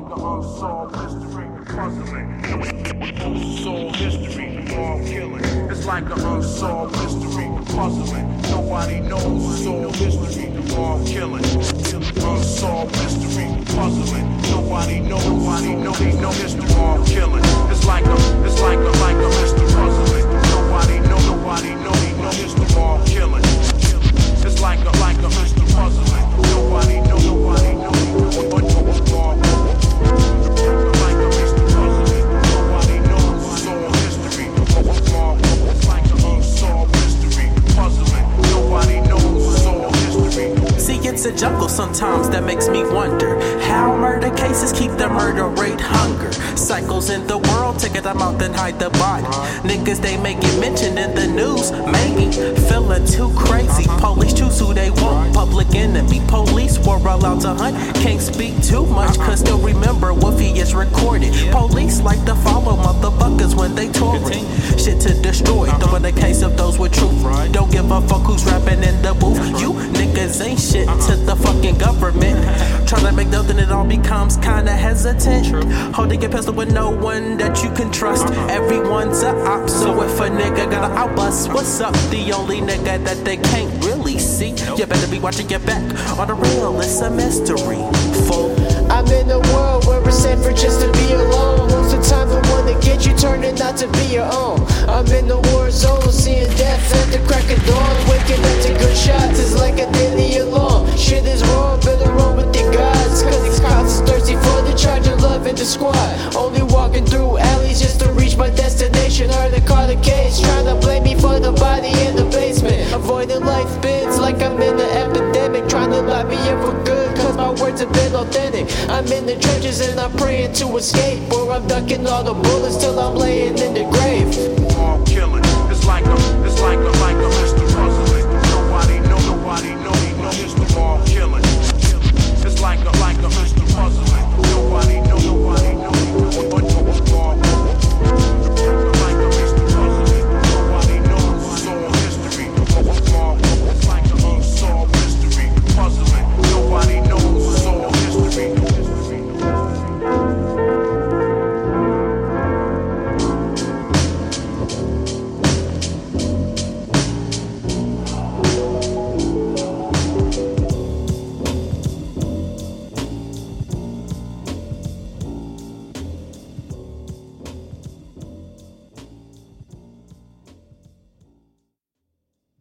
like an unsolved mystery, puzzling. Unsolved history, all killing. It's like an unsolved mystery, puzzling. Nobody knows unsolved history, all killing. Unsolved mystery, puzzling. Nobody knows, nobody knows, no history, all killing. It's like a, it's like a, like a mystery a jungle sometimes that makes me wonder how murder cases keep the murder rate hunger. Cycles in the world, take it out, then hide the body. Niggas, they may get mentioned in the news, maybe feeling too crazy. Police choose who they want, public enemy. Police were allowed to hunt, can't speak too much, cause still remember Wolfie to fucking government. Trying to make nothing, it all becomes kinda hesitant. Holding your pistol with no one that you can trust. Uh-huh. Everyone's a op, so if a nigga got a outbust, what's up? The only nigga that they can't really see. You better be watching your back. On the real, it's a mystery. Fool. I'm in a world where it's safer just to be alone. Most of the time, the one that gets you turning out to be your own. I'm in the war zone, seeing death at the crack of dawn. Waking up to good shots is like in the squad. Only walking through alleys just to reach my destination. Heard a caught a case, trying to blame me for the body in the basement. Avoiding life bids like I'm in an epidemic. Trying to lock me in for good, cause my words have been authentic. I'm in the trenches and I'm praying to escape. Or I'm ducking all the bullets till I'm laying in the grave. all killing. It's like a, it's like a